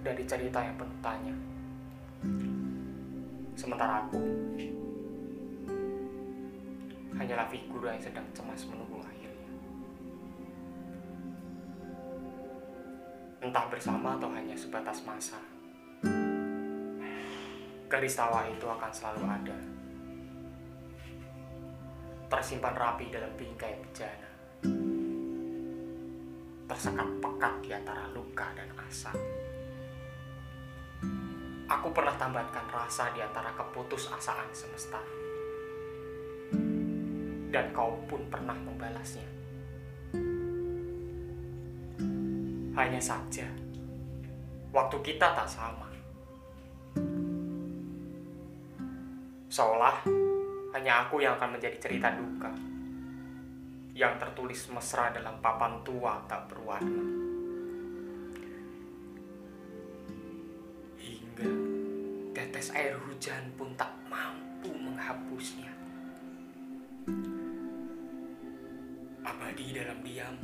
dari cerita yang penuh tanya. Sementara aku hanyalah figur yang sedang cemas menunggu akhirnya. Entah bersama atau hanya sebatas masa. Garis tawa itu akan selalu ada. Tersimpan rapi dalam bingkai bejana. Tersekat pekat di antara luka dan asa. Aku pernah tambatkan rasa di antara keputusasaan semesta. Dan kau pun pernah membalasnya. Hanya saja, waktu kita tak sama. Seolah hanya aku yang akan menjadi cerita duka yang tertulis mesra dalam papan tua tak berwarna. Hingga tetes air hujan pun tak mampu menghapusnya. Abadi dalam diam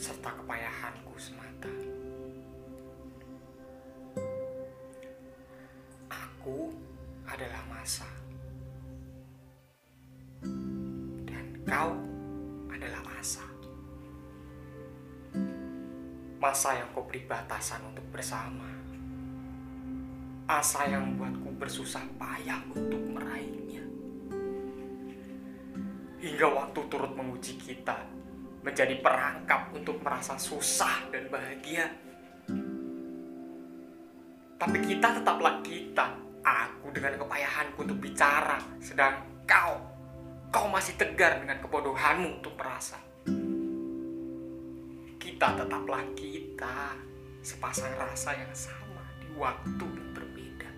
serta kepayahanku semata. Aku adalah masa. Kau adalah asa. Masa yang kau beri batasan untuk bersama. Asa yang membuatku bersusah payah untuk meraihnya. Hingga waktu turut menguji kita menjadi perangkap untuk merasa susah dan bahagia. Tapi kita tetaplah kita. Aku dengan kepayahanku untuk bicara, sedang kau, kau masih tegar dengan kebodohanmu untuk merasa. Kita tetaplah kita, sepasang rasa yang sama di waktu yang berbeda.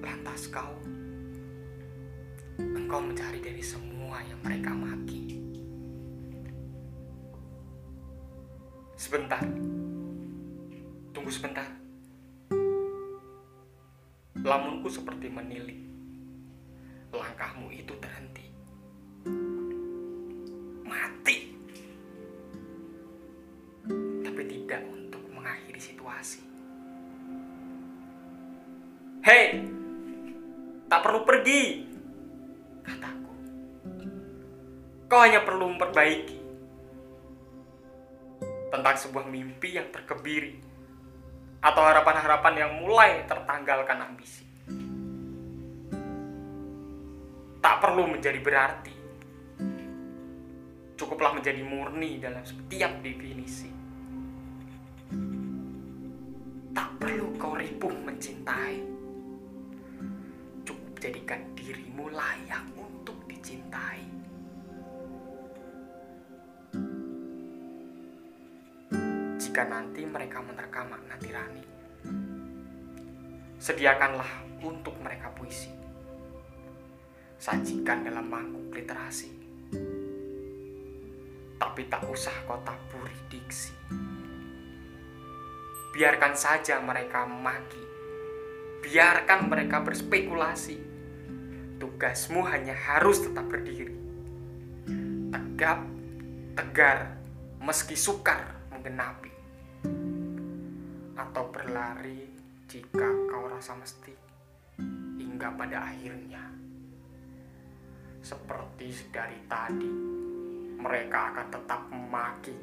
Lantas kau, engkau mencari dari semua yang mereka maki. Sebentar. Tunggu sebentar. Lamunku seperti menilik. Langkahmu itu terhenti. Mati. Tapi tidak untuk mengakhiri situasi. Hei, tak perlu pergi, kataku. Kau hanya perlu memperbaiki tentang sebuah mimpi yang terkebiri atau harapan-harapan yang mulai tertanggalkan ambisi. Tak perlu menjadi berarti. Cukuplah menjadi murni dalam setiap definisi. Tak perlu kau ripuh mencintai. Cukup jadikan dirimu layak untuk dicintai. Jika nanti mereka menerka makna tirani. Sediakanlah untuk mereka puisi. Sajikan dalam mangkuk literasi. Tapi tak usah kau taburi diksi. Biarkan saja mereka memaki. Biarkan mereka berspekulasi. Tugasmu hanya harus tetap berdiri. Tegap, tegar, meski sukar menggenapi atau berlari jika kau rasa mesti hingga pada akhirnya. Seperti dari tadi mereka akan tetap memaki.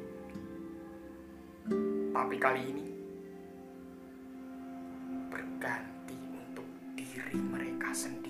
Tapi kali ini berganti untuk diri mereka sendiri